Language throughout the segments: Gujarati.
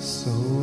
So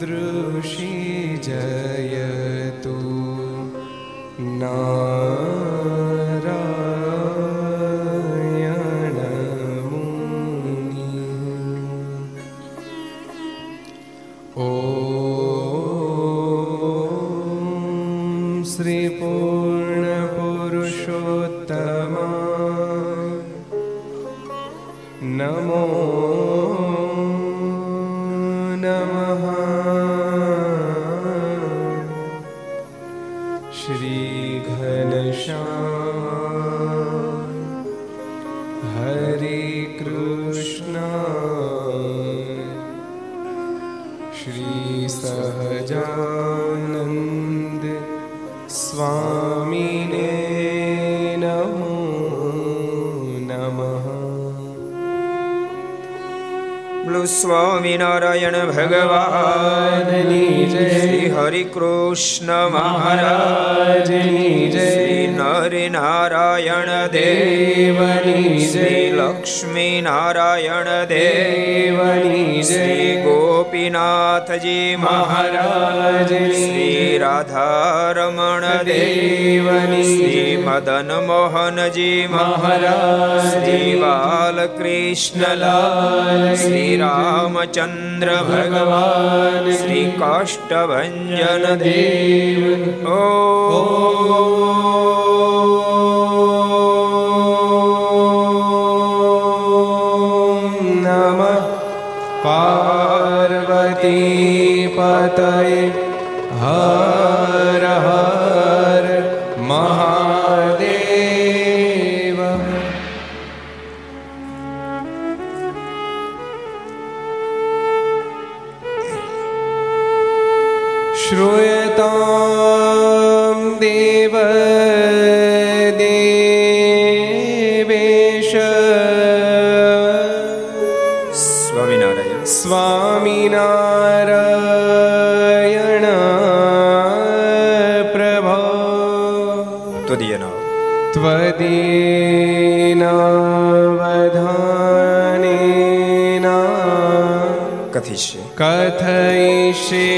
दृशी ज श्रूयतां देव देवेश स्वामिनारायण स्वामिनारायण प्रभो त्वदीयन त्वदीनावधानेन कथिष्ये कथयिष्ये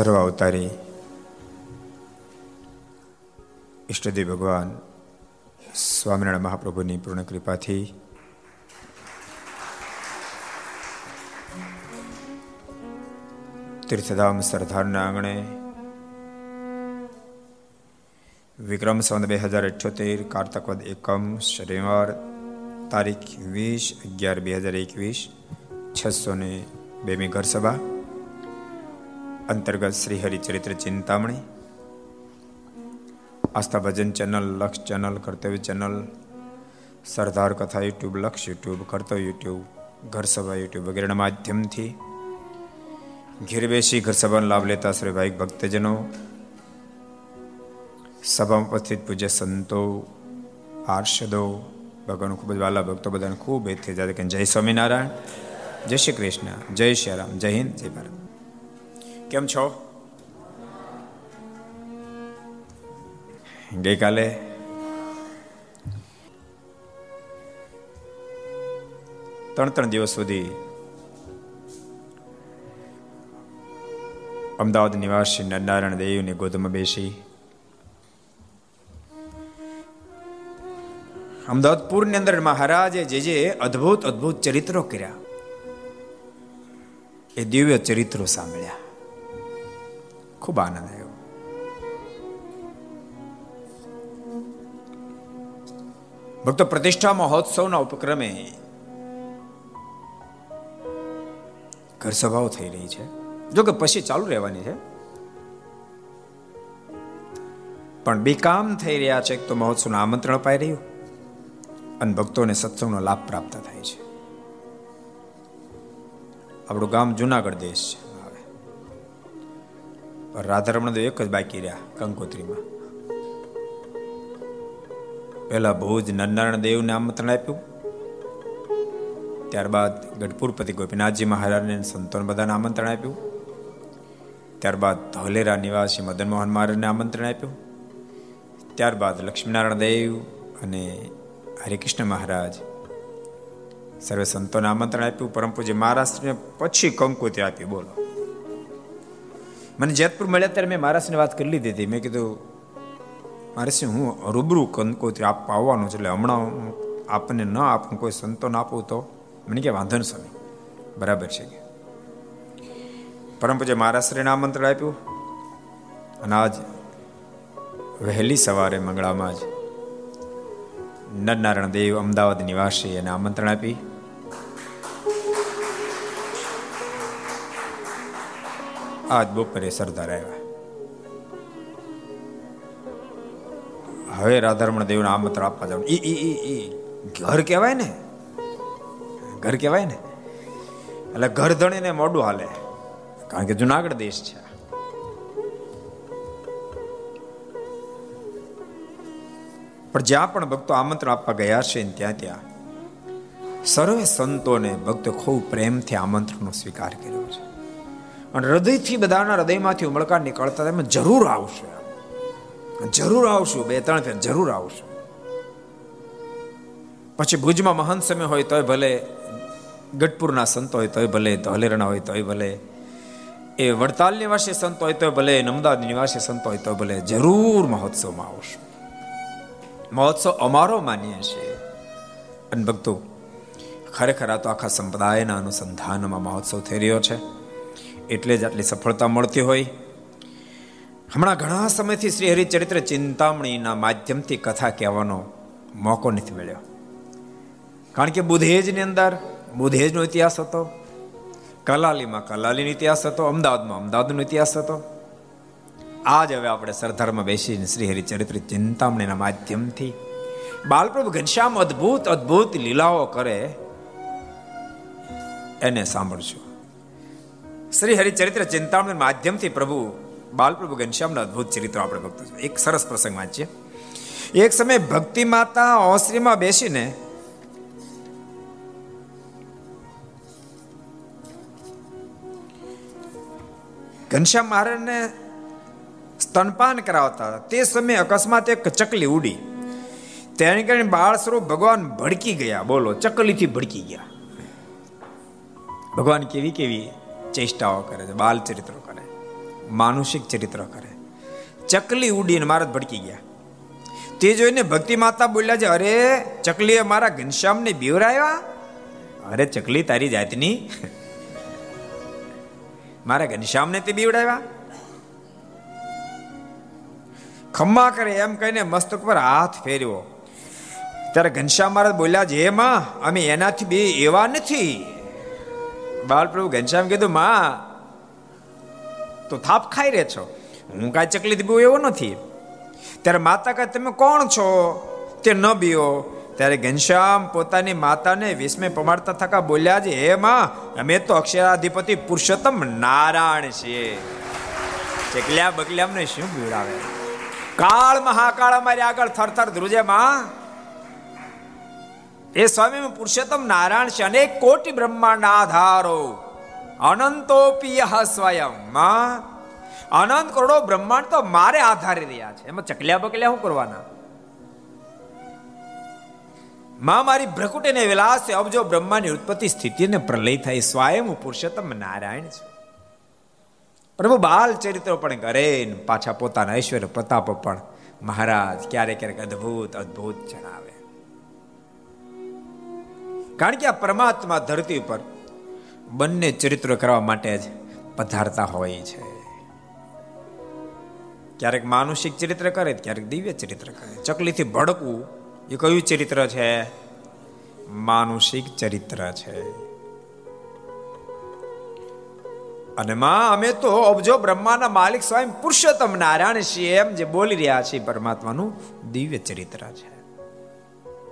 સર્વ અવતારી ઈષ્ટદેવ ભગવાન સ્વામિનારાયણ મહાપ્રભુની પૂર્ણ કૃપાથી તીર્થધામ સરદારના આંગણે વિક્રમ સંવત બે હજાર અઠ્યોતેર કારતકવદ એકમ શનિવાર તારીખ વીસ અગિયાર બે હજાર એકવીસ છસો ને બેમી ઘર સભા અંતર્ગત Shri Haricharitra Chintamani Aastha Bhajan channel Laksh channel Kartavya channel Sardar Katha YouTube Laksh YouTube કર્તવ્ય યુટ્યુબ ઘર સભા યુટ્યુબ વગેરેના માધ્યમથી ઘેર બેસી ઘર સભાનો લાભ લેતા શ્રી ભાઈ ભક્તજનો સભામાં ઉપસ્થિત પૂજ્ય સંતો પાર્ષદો ભગવાન ખૂબ જ વાલા ભક્તો બધાને ખૂબ એથી જાતે કે જય સ્વામિનારાયણ જય શ્રી કૃષ્ણ જય શ્રી રામ જય હિન્દ જય ભારત કેમ છો? ગઈકાલે ત્રણ ત્રણ દિવસ સુધી અમદાવાદ નિવાસી નરનારાયણ દેવની ગોદમાં બેસી અમદાવાદ પૂરની અંદર મહારાજે જે જે અદ્ભુત અદ્ભુત ચરિત્રો કર્યા, એ દિવ્ય ચરિત્રો સાંભળ્યા. ખૂબ આનંદ આવ્યો. ભક્તો, પ્રતિષ્ઠા મહોત્સવના ઉપક્રમે ઘર સભાઓ થઈ રહી છે. જો કે પછી ચાલુ રહેવાની છે. પણ બેકામ થઈ રહ્યા છે તો મહોત્સવનું આમંત્રણ અપાઈ રહ્યું અને ભક્તોને સત્સંગનો લાભ પ્રાપ્ત થાય છે. આપણું ગામ જુનાગઢ દેશ છે. રાધારમણ તો એક જ બાકી રહ્યા, કંકોત્રીમાં. પહેલા ભુજ નરનારાયણ દેવને આમંત્રણ આપ્યું. ત્યારબાદ ગઢપુરપતિ ગોપીનાથજી મહારાજને સંતોન બધાને આમંત્રણ આપ્યું. ત્યારબાદ ધોલેરા નિવાસી મદન મોહન મહારાજને આમંત્રણ આપ્યું. ત્યારબાદ લક્ષ્મીનારાયણ દેવ અને હરિકૃષ્ણ મહારાજ સર્વે સંતોને આમંત્રણ આપ્યું. પરમ પૂજ્ય મહારાષ્ટ્રને પછી કંકુતિ આપી, બોલો. મને જેતપુર મળ્યા ત્યારે મેં મહારાજને વાત કરી લીધી હતી. મેં કીધું મારે હું રૂબરૂ કંકોત્રી આપવા આવવાનું છે, એટલે હમણાં આપને ન આપું, કોઈ સંતોન આપું તો? મને કે, વાંધો ને સ્વામી. બરાબર છે કે. પરમ પૂજ્ય મહારાષ્ટ્રીને આમંત્રણ આપ્યું. અને આજ વહેલી સવારે મંગળામાં જ નરનારાયણ દેવ અમદાવાદ નિવાસી એને આમંત્રણ આપી. આજ બપોરે સરદાર આવ્યા. હવે રાધારમણ દેવને આમંત્રણ આપવા જવાનું ઈ ઈ ઈ ઘર કહેવાય ને? ઘર કહેવાય ને? એટલે ઘર ધણીને મોડું હાલે. કારણ કે જુનાગઢ દેશ છે. પણ જ્યાં પણ ભક્તો આમંત્રણ આપવા ગયા છે ત્યાં ત્યાં, સર્વે સંતોને ભક્તો ખૂબ પ્રેમથી આમંત્રણનો સ્વીકાર કર્યો છે. અને હૃદયથી બધાના હૃદયમાંથી ઉમળકા નીકળતા તમે જરૂર આવશે. જરૂર આવશું, બે ત્રણ ફેર જરૂર આવશું. પછી ભુજમાં મહંત સમય હોય તોય ભલે, ગઢપુરના સંતો હોય તોય ભલે ધોલેરના હોય તોય ભલે, એ વડતાલ નિવાસી સંતો હોય તો ભલે અમદાવાદ નિવાસી સંતો હોય તો ભલે, જરૂર મહોત્સવમાં આવશું. મહોત્સવ અમારો માનીએ છીએ. અને ભક્તો, ખરેખર આ તો આખા સંપ્રદાયના અનુસંધાનમાં મહોત્સવ થઈ રહ્યો છે. એટલે જ આટલી સફળતા મળતી હોય. હમણાં ઘણા સમયથી શ્રી હરિચરિત્ર ચિંતામણીના માધ્યમથી કથા કહેવાનો મોકો નથી મળ્યો. કારણ કે બુધેજની અંદર, બુધેજનો ઇતિહાસ હતો, કલાલીમાં કલાલીનો ઇતિહાસ હતો, અમદાવાદમાં અમદાવાદનો ઇતિહાસ હતો. આજ હવે આપણે સરદારમાં બેસીને શ્રી હરિચરિત્ર ચિંતામણીના માધ્યમથી બાલપ્રભુ ઘનશ્યામ અદ્ભુત અદ્ભુત લીલાઓ કરે એને સાંભળશું. શ્રી હરિચરિત્ર ચિંતામણી માધ્યમથી પ્રભુ બાલપ્રભુ ઘનશ્યામના અદ્ભુત ચરિત્રો આપણે ભક્તો એક સરસ પ્રસંગ વાંચીએ એક સમય ભક્તિ માતા ઓસરીમાં બેસીને ઘનશ્યામ મહારાજને સ્તનપાન કરાવતા તે સમયે અકસ્માત એક ચકલી ઉડી તેને કારણે બાળ સ્વરૂપ ભગવાન ભડકી ગયા બોલો ચકલીથી ભડકી ગયા ભગવાન કેવી કેવી ચેષ્ટાઓ કરે છે, બાલ ચરિત્રો કરે, માનુષિક ચરિત્ર કરે. ચકલી ઉડીને મારા ભડકી ગયા. તે જોઈને ભક્તિ માતા બોલ્યા છે, અરે, ચકલીએ મારા ઘનશ્યામને બીવરાયા અરે, ચકલી તારી જાતની. મારા ઘનશ્યામને તે બીવડાવ્યા? ખમ્મા કરે એમ કહીને મસ્તક પર હાથ ફેર્યો ત્યારે ઘનશ્યામ મહારાજ બોલ્યા જે માં, અમે એનાથી બે એવા નથી. બાલપ્રભુ ઘનશ્યામ કીધું, માં, તો થાપ ખાઈ રહે છો. હું કાંઈ ચકલી બહુ એવો નથી. ત્યારે માતા કહે, તમે કોણ છો? તે ન બીઓ. ત્યારે ઘનશ્યામ પોતાની માતાને વિસ્મય પમાડતા થકા બોલ્યા છે, હે માં, અમે તો અક્ષરાધિપતિ પુરુષોત્તમ નારાયણ છીએ. ચકલ્યા બકલ્યા અમને શું બીવડાવે? કાળ મહાકાળ અમારી આગળ થરથર ધ્રુજે, માં એ સ્વામી પુરુષોત્તમ નારાયણ છે અનેક કોટી બ્રહ્માંડ આધારો. અનંતોપિય સ્વયં. અનંત કરોડો બ્રહ્માંડ તો મારે આધારે રહ્યા છે. એમાં ચકલ્યા બકલ્યા શું કરવાના? માં, મારી ભ્રકુટ ને વિલાસ અબજો બ્રહ્માની ઉત્પત્તિ સ્થિતિ ને પ્રલય થાય સ્વયં પુરુષોત્તમ નારાયણ છે. પ્રભુ બાલ ચરિત્રો પણ કરે પાછા પોતાના ઐશ્વર્ય પ્રતાપ પણ. મહારાજ, ક્યારેક ક્યારેક અદ્ભુત અદ્ભુત જણાવે. કારણ કે આ પરમાત્મા ધરતી ઉપર બંને ચરિત્રો કરવા માટે જ પધારતા હોય છે. ક્યારેક માનુષિક ચરિત્ર કરે, ક્યારેક દિવ્ય ચરિત્ર કરે. ચકલીથી ભડકવું એ કયું ચરિત્ર છે? માનુષિક ચરિત્ર છે. અને માં, અમે તો અબજો બ્રહ્માના માલિક સ્વયં પુરુષોત્તમ નારાયણ છીએ એમ જે બોલી રહ્યા છે પરમાત્માનું દિવ્ય ચરિત્ર છે.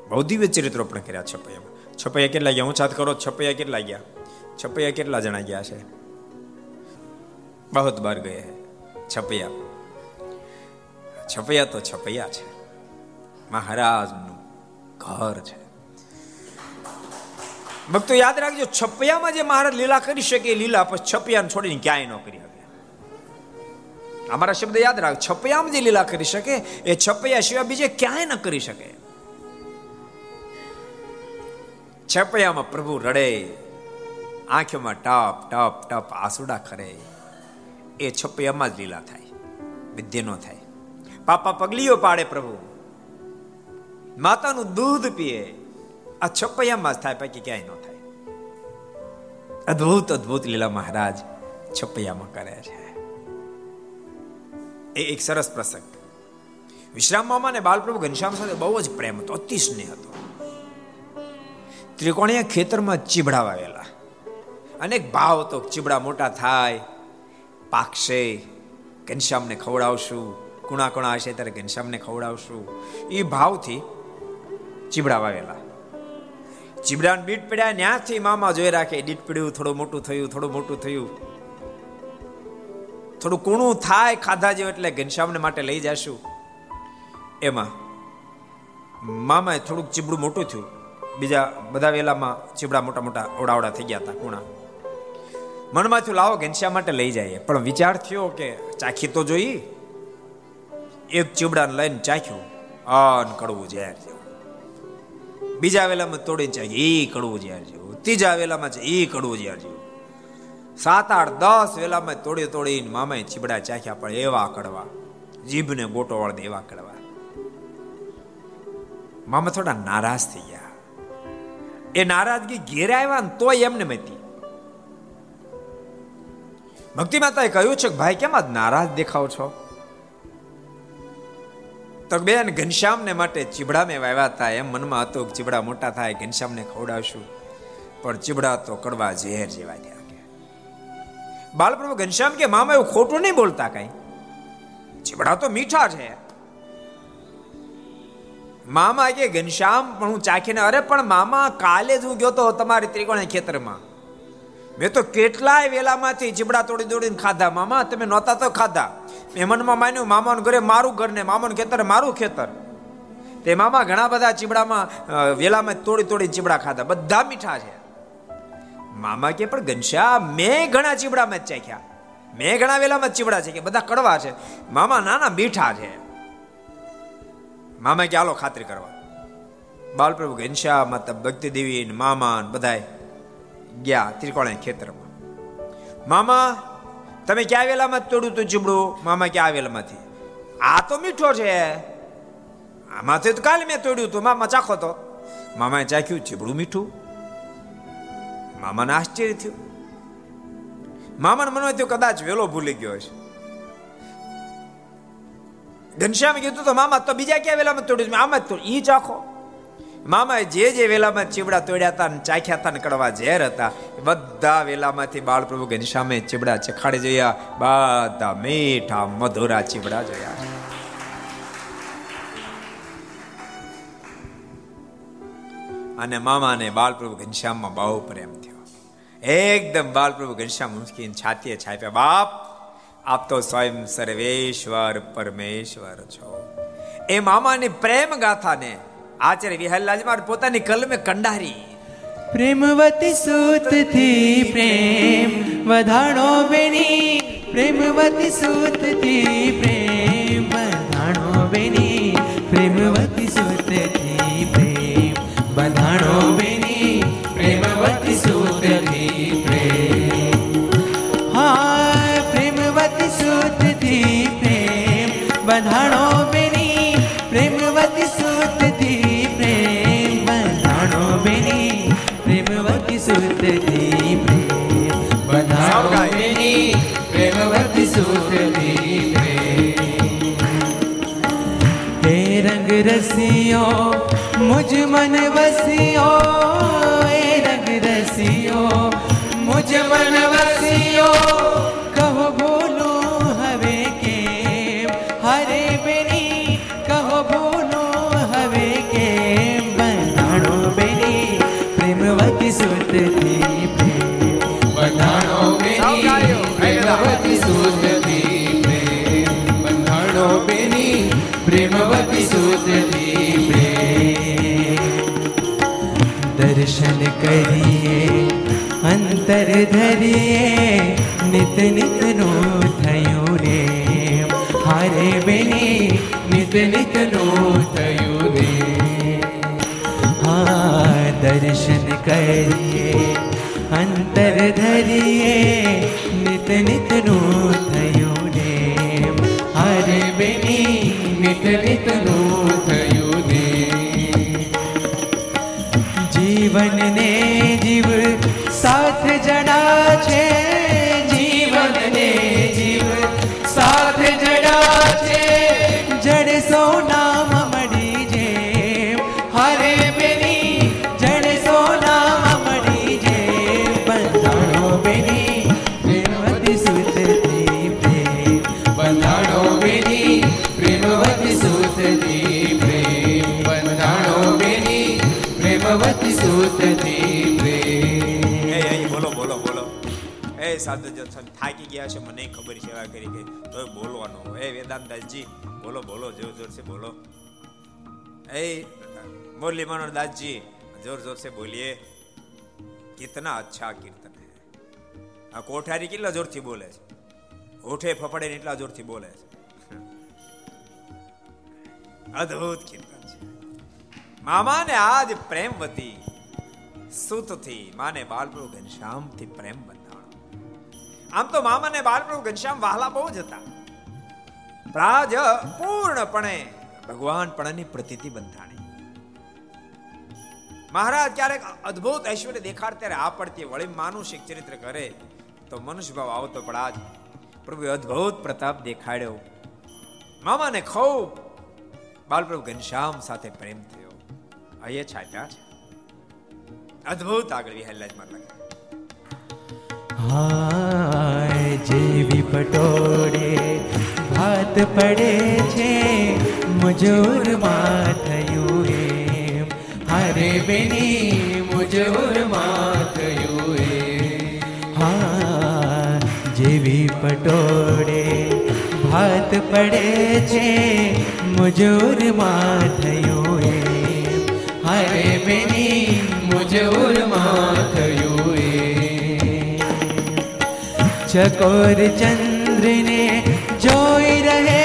બહુ દિવ્ય ચરિત્રો પણ કર્યા છપૈયામાં છપૈયા કેટલા ગયા? હું છાત કરો, છપૈયા કેટલા ગયા? છપૈયા કેટલા જણા ગયા છે? બહુ બાર ગયા છપૈયા. છપૈયા તો છપૈયા છે. મહારાજનું ઘર છે. ભક્તો યાદ રાખજો, છપૈયામાં જે મહારાજ લીલા કરી શકે લીલા પછી છપૈયાને છોડીને ક્યાંય ન કરી શકે. અમારા શબ્દ યાદ રાખ, છપૈયામાં જે લીલા કરી શકે, એ છપૈયા સિવાય બીજે ક્યાંય ન કરી શકે. છપૈયામાં પ્રભુ રડે. આંખોમાં ટપ ટપ ટપ આસુડા ખરે. એ છપૈયામાં જ લીલા થાય. વિદ્ય નો થાય. પાપા પગલીઓ પાડે પ્રભુ. માતાનું દૂધ પીએ. આ છપૈયામાં જ થાય બાકી ક્યાંય ન થાય. અદ્ભુત અદ્ભુત લીલા મહારાજ છપૈયામાં કરે છે. એ એક સરસ પ્રસંગ. વિશ્રામ મામા ને બાલપ્રભુ ઘનશ્યામ સાથે બહુ જ પ્રેમ હતો અતિ સ્નેહ હતો. ત્રિકોણીય ખેતરમાં ચીબડા વાવેલા અનેક ભાવ હતો ચીબડા મોટા થાય. પાકશે ઘનશ્યામને ખવડાવશું. કુણા કુણા હશે ત્યારે ઘનશ્યામને ખવડાવશું. એ ભાવથી ચીબડા વાવેલા ચીબડાને બીટ પડ્યા ત્યાંથી મામા જોઈ રાખે દીટ પડ્યું, થોડું મોટું થયું, થોડું મોટું થયું. થોડું કુણું થાય ખાધા જેવું એટલે ઘનશ્યામને માટે લઈ જશું. એમાં મામાએ થોડુંક ચીબડું મોટું થયું. બીજા બધા વેલામાં ચીબડા મોટા મોટા ઓડાવડા થઈ ગયા હતા, કુણા. મનમાં થયું લાવો ઘનશ્યામ માટે લઈ જાય પણ વિચાર થયો કે ચાખી તો જોઈ. એક ચીબડાને લઈને ચાખ્યું. અન કડવું ઝેર જેવું. બીજા વેલામાં તોડીને ચાખ્યું. એ કડવું ઝેર જેવું. ત્રીજા વેલામાં છે એ કડવું ઝેર જેવું. સાત આઠ દસ વેલામાં તોડી તોડીને મામાએ ચીબડા ચાખ્યા, પણ એવા કડવા. જીભને ગોટો વળદે એવા કડવા. મામા થોડા નારાજ થઈ ગયા. એ નારાજગી ઘેરે આવ્યા ને તોય એમને મતી ભક્તિ માતાએ કહ્યું છે કે, ભાઈ, કેમ આજ નારાજ દેખાવ છો? તો બેન, ઘનશ્યામને માટે ચીબડામે વાવ્યા હતા એમ મનમાં હતું કે, ચીબડા મોટા થાય, ઘનશ્યામને ખવડાવશું. પણ ચીબડા તો કડવા ઝેર જેવા થયા બાલપ્રભુ ઘનશ્યામ કે, મામા, એવું ખોટું નહીં બોલતા કઈ? ચીબડા તો મીઠા છે. મામા કે ઘનશ્યામ, પણ હું ચાખીને અરે, પણ મામા, કાલે જ હું ગયો તો તમારી ત્રિકોણ ખેતરમાં. મેં તો કેટલાય વેલામાંથી ચીબડા તોડી તોડીને ખાધા. મામા, તમે નહોતા તો ખાધા. મેં મનમાં માન્યું, મામાનું ઘરે મારું ઘર ને મામાનું ખેતર, મારું ખેતર. તે મામા ઘણા બધા ચીબડામાં વેલામાં તોડી તોડી ચીબડા ખાધા. બધા મીઠા છે. મામા કે, પણ ઘનશ્યામ, મેં ઘણા ચીબડામાં જ ચાખ્યા. મેં ઘણા વેલામાં ચીબડા છે કે બધા કડવા છે. મામા નાના મીઠા છે. મામા કે હાલો ખાતરી કરવા. બાલપ્રભુ ઘનશ્યામ માતા ભક્તિ દેવી મામા બધાય ગયા ત્રિકોણ ખેતરમાં. મામા, તમે ક્યાં વેલામાં તોડ્યું તું ચીબડું મામા ક્યાં વેલામાંથી આ તો મીઠો છે. આમાંથી તો કાલે મેં તોડ્યું તું. મામા ચાખો તો. મામાએ ચાખ્યું ચીબડું મીઠું. મામાને આશ્ચર્ય થયું. મામાને મનમાં થયું કદાચ વેલો ભૂલી ગયો છે ઘનશ્યામે કીધું તો મામા તો બીજા ક્યાં વેલામાં તોડ્યું આમાં તો ઈ ચાખો મામાએ જે જે વેલામાં ચીબડા તોડ્યા હતા ને ચાખ્યા હતા કડવા ઝેર હતા બધા વેલામાંથી બાળપ્રભુ ઘનશ્યામે ચીબડા ચખાડી જોયા બધા મીઠા મધુરા ચીબડા જોયા અને મામાને બાલપ્રભુ ઘનશ્યામમાં બહુ પ્રેમ થયો એકદમ બાલપ્રભુ ઘનશ્યામ મુસ્કીન છાતીએ છાપ્યા બાપ આપ તો સ્વયં સર્વેશ્વર પરમેશ્વર છો. એ મામાની પ્રેમ ગાથાને આચાર્ય વિહલ્લાજ માર પોતાની કલમે કંડારી. પ્રેમવતી સૂતથી પ્રેમ વધાણો બેની પ્રેમવતી સૂતથી પ્રેમ मन वसियो તર ધરીએ નિત નિતનું થયું રે હરે બેની નિત નિતનું થયું રે હા દર્શન કરીએ અંતર ધરીએ નિત નિતનું થયું રે હારે બેની નિત નિતનું થયું રે જીવનને જીવ સાથ જડા છે જીવનને જીવ સાથ જડા છે જડ સોનામ સાધુજન સ્વામી થાકી ગયા છે, મને ખબર સેવા કરી ગઈ તો બોલવાનો એ વેદાંતદાસજી, બોલો બોલો, જોર જોર છે બોલો. એ, મુરલી મનોહર દાસજી જોર જોર સે બોલીએ. કિતના અચ્છા કીર્તન હે. આ કોઠારી કેટલા જોરથી બોલે છે? હોઠે ફફડે એટલા જોરથી બોલે છે. અદ્ભુત કીર્તન છે. મામાને આજ પ્રેમવતી, સુતથી, માને બાલપ્રભુ ઘનશ્યામથી પ્રેમ બની આમ તો મામાને બાલપ્રભુ ઘનશ્યામ વાહલા બહુ જ હતા. પ્રાજ પૂર્ણપણે ભગવાન પણની પ્રતિતિ બંધાણી. મહારાજ ક્યારેક અદ્ભુત ઐશ્વર્ય દેખાડ ત્યારે આ પડતી વળી માનુષિક ચરિત્ર કરે તો મનુષ્ય ભાવ આવતો પણ પ્રભુ અદ્ભુત પ્રતાપ દેખાડ્યો. મામાને ખૂબ બાલપ્રભુ ઘનશ્યામ સાથે પ્રેમ થયો. અહીંયા છાપ્યા છે. અદ્ભુત આગળ વિહલ્લાજમાં લખે. હાય જેવી પટોળે ભાત પડે છે, મુજોરમાં થયું એમ. હારે બેની મુજોરમાં થયું એમ. હા જેવી પટોળે ભાત પડે છે, મુજોરમાં થયું એમ. હારે બેની મુજોરમાં થયું ચકોર ચંદ્રને જોઈ રહે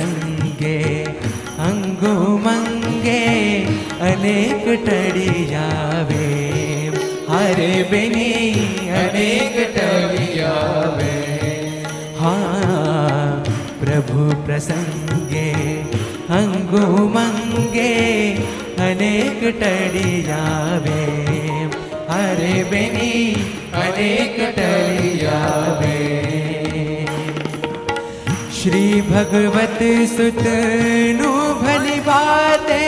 પ્રસંગે અંગો મંગે અનેક ટળી આવે હરે બેની અનેક ટળી આવે હા પ્રભુ પ્રસંગે અંગો મંગે અનેક ટળી આવે હરે બેની અનેક ટળી આવે શ્રી ભગવત સુતનું ભલી બાતે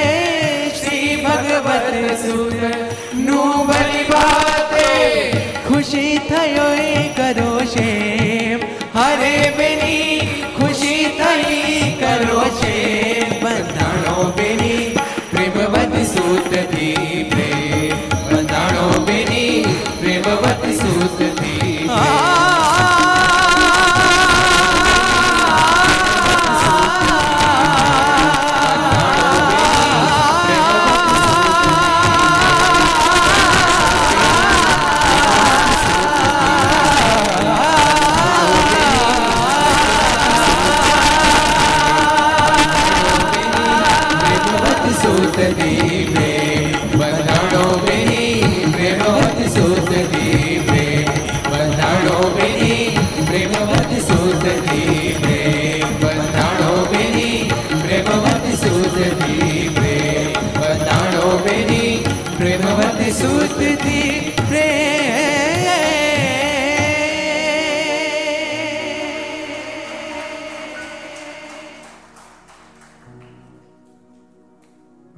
શ્રી ભગવત સુતનું ભલી બાતે ખુશી થયો એ કરો છે હરે બેની ખુશી થઈ કરો છે બંધાણો બેની પ્રેમવત સુતથી પ્રેમ બંધાણો બેની પ્રેમવત સુતથી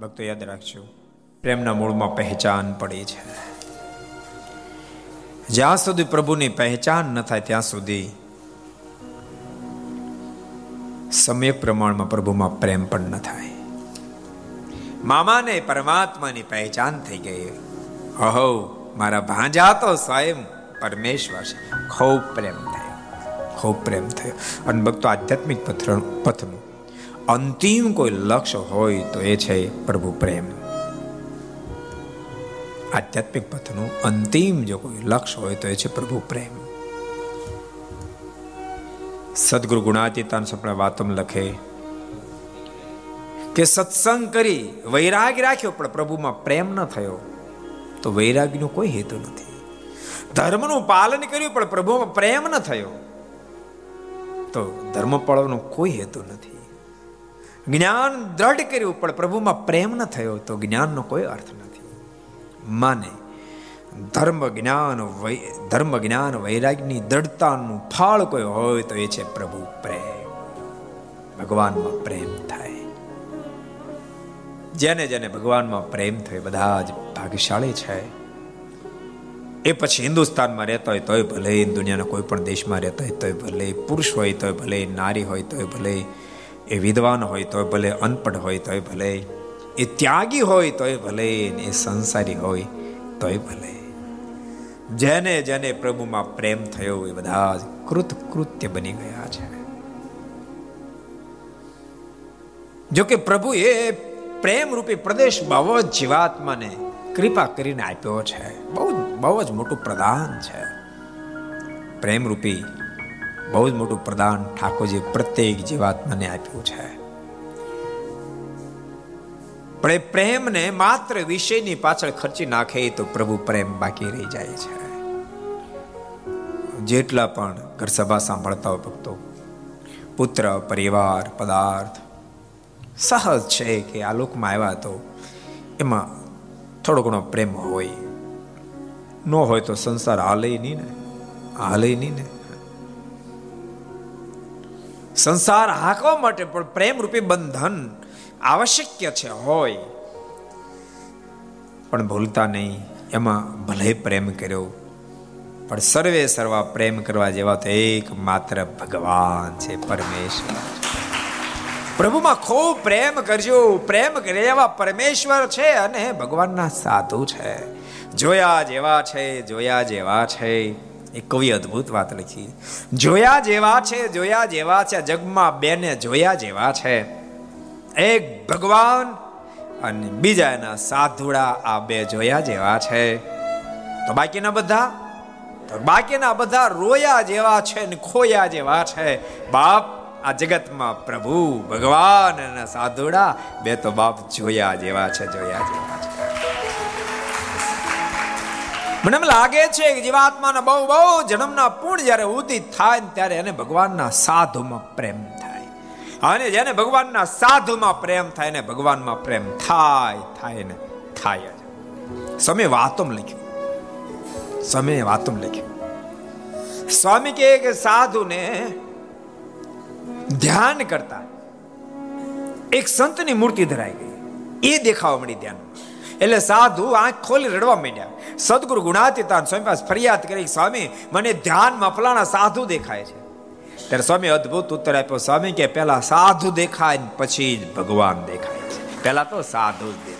ભક્તો યાદ રાખજો. પ્રેમના મૂળમાં પહેચાન પડી છે. જ્યાં સુધી પ્રભુની પહેચાન ન થાય ત્યાં સુધી સમય પ્રમાણમાં પ્રભુમાં પ્રેમ પણ ન થાય. મામાને પરમાત્માની પહેચાન થઈ ગઈ. અહો, મારા ભાંજા તો સ્વયં પરમેશ્વર છે. ખૂબ પ્રેમ થયો. ખૂબ પ્રેમ થયો. અને ભક્તો આધ્યાત્મિક પથનું અંતિમ કોઈ લક્ષ્ય હોય તો એ છે પ્રભુ પ્રેમ. આધ્યાત્મિક પથનું અંતિમ જો કોઈ લક્ષ્ય હોય તો એ છે પ્રભુ પ્રેમ. સદગુરુ ગુણાતીતાન સપના વાતમ લખે કે સત્સંગ કરી વૈરાગ રાખ્યો, પણ પ્રભુમાં પ્રેમ ન થયો તો વૈરાગનો કોઈ હેતુ નથી. ધર્મનું પાલન કર્યું, પણ પ્રભુમાં પ્રેમ ન થયો તો ધર્મ પાળવાનો કોઈ હેતુ નથી. જ્ઞાન દ્રઢ કર્યું, પણ પ્રભુમાં પ્રેમ ન થયો તો જ્ઞાનનો કોઈ અર્થ નથી. માને, ધર્મ જ્ઞાન ધર્મ જ્ઞાન વૈરાગ્યની દ્રઢતાનું ફળ કોઈ હોય તો એ છે પ્રભુ પ્રેમ. ભગવાનમાં પ્રેમ થાય. જેને જેને ભગવાનમાં પ્રેમ થયો બધા જ ભાગ્યશાળી છે. એ પછી હિન્દુસ્તાનમાં રહેતા હોય તોય ભલે, દુનિયાના કોઈ પણ દેશમાં રહેતા હોય તોય ભલે, પુરુષ હોય તોય ભલે, નારી હોય તોય ભલે એ વિદ્વાન હોય તોય ભલે, અનપઢ હોય તોય ભલે, એ ત્યાગી હોય તોય ભલે એ સંસારી હોય તોય ભલે. જેને જેને પ્રભુમાં પ્રેમ થયો એ બધા જ કૃત કૃત્ય બની ગયા છે. જો કે પ્રભુ એ પ્રેમ રૂપી પ્રદેશ બહુ જ જીવાત્માને કૃપા કરીને આપ્યો છે. બહુ બહુ જ મોટું પ્રદાન છે. પ્રેમ રૂપી બહુ જ મોટું પ્રદાન ઠાકોરજી પ્રત્યેક જીવાત્માને આપ્યું છે. પણ એ પ્રેમને માત્ર વિષયની પાછળ ખર્ચી નાખે તો પ્રભુ પ્રેમ બાકી રહી જાય છે. જેટલા પણ ઘર સભા સાંભળતા હોય ભક્તો, પુત્ર, પરિવાર, પદાર્થ, સહજ છે કે આ લોકમાં આવ્યા તો એમાં થોડો ઘણો પ્રેમ હોય. ન હોય તો સંસાર હાલે નહીં ને, હાલે નહીં ને. સંસાર હાંકવા માટે પણ પ્રેમ રૂપી બંધન આવશ્યક છે, હોય. પણ ભૂલતા નહીં, એમાં ભલે પ્રેમ કર્યો, પણ સર્વે સર્વા પ્રેમ કરવા જેવા તો એક માત્ર ભગવાન છે, પરમેશ્વર પ્રભુમાં ખૂબ પ્રેમ કરજો, પ્રેમ કરે એવા પરમેશ્વર છે અને ભગવાનના સાધુ છે. જોયા જેવા છે, જોયા જેવા છે. એ કવિ અદ્ભુત વાત લખી. જોયા જેવા છે, જોયા જેવા છે જગમાં બેને જોયા જેવા છે. એક ભગવાન અને બીજા એના સાધુડા આ બે જોયા જેવા છે. તો બાકીના બધા? તો બાકીના બધા રોયા જેવા છે ને ખોયા જેવા છે. બાપ, આ જગતમાં પ્રભુ, ભગવાન અને સાધુડા બે તો બાપ જોયા જેવા છે, જોયા જેવા છે. મને એમ લાગે છે કે જીવાત્માના બહુ બહુ જન્મના પૂર્ણ જ્યારે ઉદિત થાય ત્યારે એને ભગવાનના સાધુમાં પ્રેમ થાય. અને જેને ભગવાનના સાધુમાં પ્રેમ થાય ને ભગવાનમાં પ્રેમ થાય થાય ને થાય જ. સમય વાતમ લખ્યું. સમય વાતમ લખ્યું. સ્વામી કે સાધુને ધ્યાન કરતા એક સંતની મૂર્તિ ધરાઈ ગઈ. એ દેખાવા મળી ધ્યાન એટલે સાધુ આંખ ખોલી રડવા માંડ્યા. સદગુરુ ગુણાતીતાન સ્વામી પાસે ફરિયાદ કરી, સ્વામી, મને ધ્યાનમાં ફલાણા સાધુ દેખાય છે. ત્યારે સ્વામી અદભુત ઉત્તર આપ્યો, સ્વામી, કે પેલા સાધુ દેખાય પછી જ ભગવાન દેખાય છે. પેલા તો સાધુ જ દેખાય.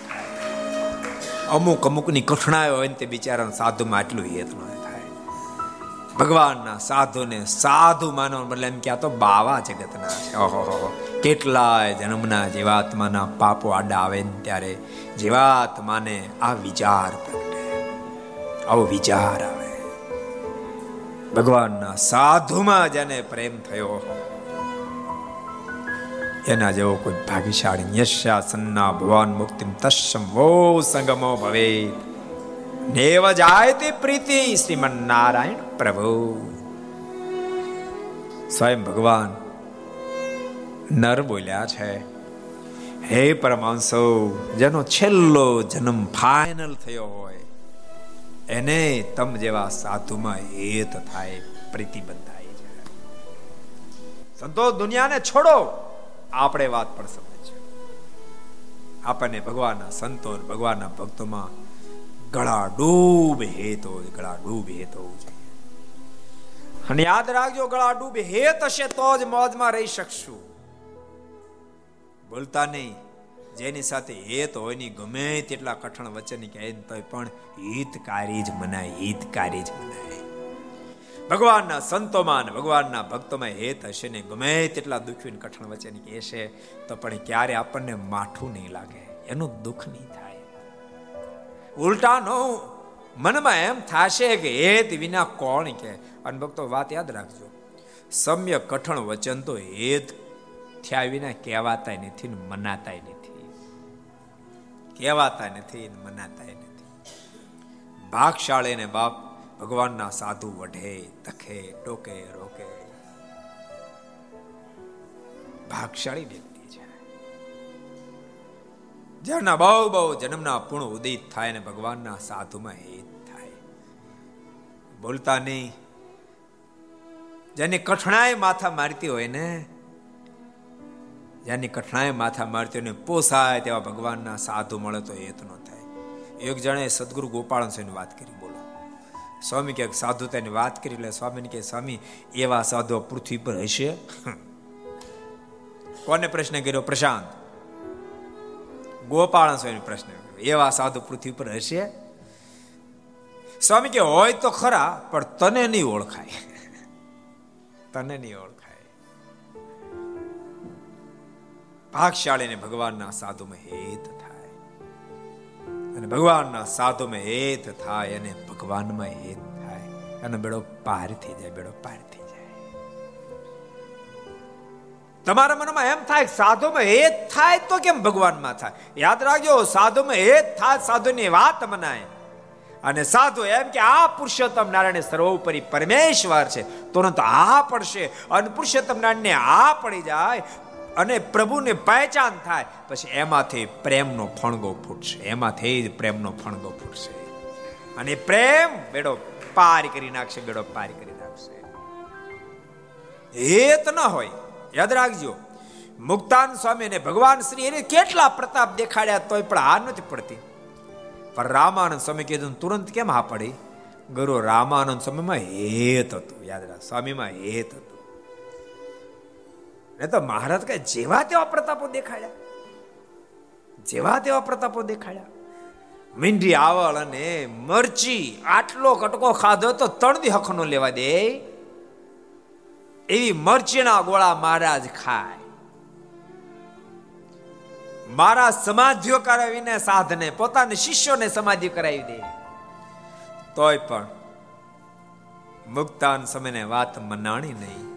અમુક અમુકની કઠણાઈ હોય ને તે બિચારા સાધુમાં આટલું ન થાય ભગવાનના સાધુને સાધુ માનવ બદલે એમ ક્યાં તો બાવા જગતના છે. ઓહો કેટલાય જન્મના જીવાત્માના પાપો આડા આવે ને ત્યારે જીવાત્માને આ વિચાર પ્રગટે. આવો વિચાર આવે. ભગવાનના સાધુમાં જેને પ્રેમ થયો, એના જેવો કોઈ ભાગ્યશાળી યશાસનના ભગવાન મુક્તિ તસ્મ વો સંગમો ભવે નેવ જાય તે પ્રીતિ શ્રીમન નારાયણ પ્રભુ. સ્વયં ભગવાન નર બોલ્યા છે, હે પરમાંસો જેનો છેલ્લો જન્મ ફાઇનલ થયો હોય, એને તમ જેવા સાધુમાં હેત થાય પ્રીતિ બંધાય છે. સંતો, દુનિયાને છોડો, આપણે વાત પણ સમજ આપણને ભગવાનના સંતો ભગવાનના ભક્તોમાં ગળા ડૂબ હેત ગળા ડૂબ હેતો અને યાદ રાખજો ગળા ડૂબ હેત હશે તો જ મોજમાં રહી શકશું. બોલતા નહીં, જેની સાથે હેત હોયની ગમે તેટલા કઠણ વચન કહે તો પણ હિતકારી જ મનાય, હિતકારી જ મનાય. ભગવાનના સંતોમાં ભગવાનના ભક્તોમાં હેત હશે ને ગમે તેટલા દુખ્યું કઠણ વચ્ચે કહેશે તો પણ ક્યારે આપણને માઠું નહીં લાગે, એનું દુઃખ નહીં થાય. ઉલટાનો મનમાં એમ થશે કે હેત વિના કોણ કે? અને ભક્તો, વાત યાદ રાખજો. સમ્ય કઠણ વચન તો હેત થયા વિના કહેવાતા નથી ને મનાતા નથી. કહેવાતા નથી ને મનાતા નથી. ભાગશાળી ને બાપ ભગવાનના સાધુ વઢે, તખે, ટોકે, રોકે. ભાગશાળી છે જેના બહુ બહુ જન્મના પૂર્ણ ઉદિત થાય ને ભગવાનના સાધુમાં હિત થાય. બોલતા નહીં. જેની કઠણાઈ માથા મારતી હોય ને, જેની કઠણાઈ માથા મારતી હોય ને, પોસાય તેવા ભગવાનના સાધુ મળે તો હેત ન થાય. એક જણે સદગુરુ ગોપાલ વાત કરી, બોલો. સ્વામી કે સાધુતાની વાત કરી, એટલે સ્વામીને કે સ્વામી, એવા સાધુ પૃથ્વી પર હશે? કોને પ્રશ્ન કર્યો? પ્રશાંત. ગોપાલ સ્વામી પ્રશ્ન એવા સાધુ પૃથ્વી પર હશે? સ્વામી કે, હોય તો ખરા, પણ તને નહીં ઓળખાય. તને નહીં ઓળખાય. ભાગશાળીને ભગવાનના સાધુમાં હેત થાય. અને ભગવાનના સાધુમાં હેત થાય, અને ભગવાનમાં હેત થાય. અને બેડો પાર થઈ જાય, બેડો પાર થઈ તમારા મનમાં એમ થાય સાધુમાં એ થાય તો કેમ ભગવાનમાં થાય? યાદ રાખજો, સાધુમાં એ થાય, સાધુની વાત મનાય. અને સાધુ એમ કે આ પુરુષોત્તમ નારાયણ સર્વોપરી પરમેશ્વર છે. તુરંત આ પડશે અને પુરુષોત્તમ નારાયણને આ પડી જાય અને પ્રભુને પહેચાન થાય. પછી એમાંથી પ્રેમનો ફણગો ફૂટશે. એમાંથી જ પ્રેમનો ફણગો ફૂટશે. અને પ્રેમ બેડો પાર કરી નાખશે, બેડો પાર કરી નાખશે. હેત ન હોય. યાદ રાખજો. મુક્તાન સ્વામી ને ભગવાન શ્રી એને કેટલા પ્રતાપ દેખાડ્યા તોય પણ આ નથી પડતી. પણ રામાનંદ સ્વામી કીધું તુરંત કેમ હા પડી? ગુરુ રામાનંદ સ્વામીમાં હેત હતું, યાદ રાખ, સ્વામીમાં હેત હતું. ને તો મહારાજ કઈ જેવા તેવા પ્રતાપો દેખાડ્યા. જેવા તેવા પ્રતાપો દેખાડ્યા. મીંઢી, આવળ અને મરચી, આટલો કટકો ખાધો તો ત્રણ દી હખનો લેવા દે. એવી મરચીના ગોળા મહારાજ ખાય. મારા સમાધિઓ કરાવીને સાધને, પોતાના શિષ્યોને સમાધિ કરાવી દે. તોય પણ મુક્તાન સમયને વાત મનાણી નહીં.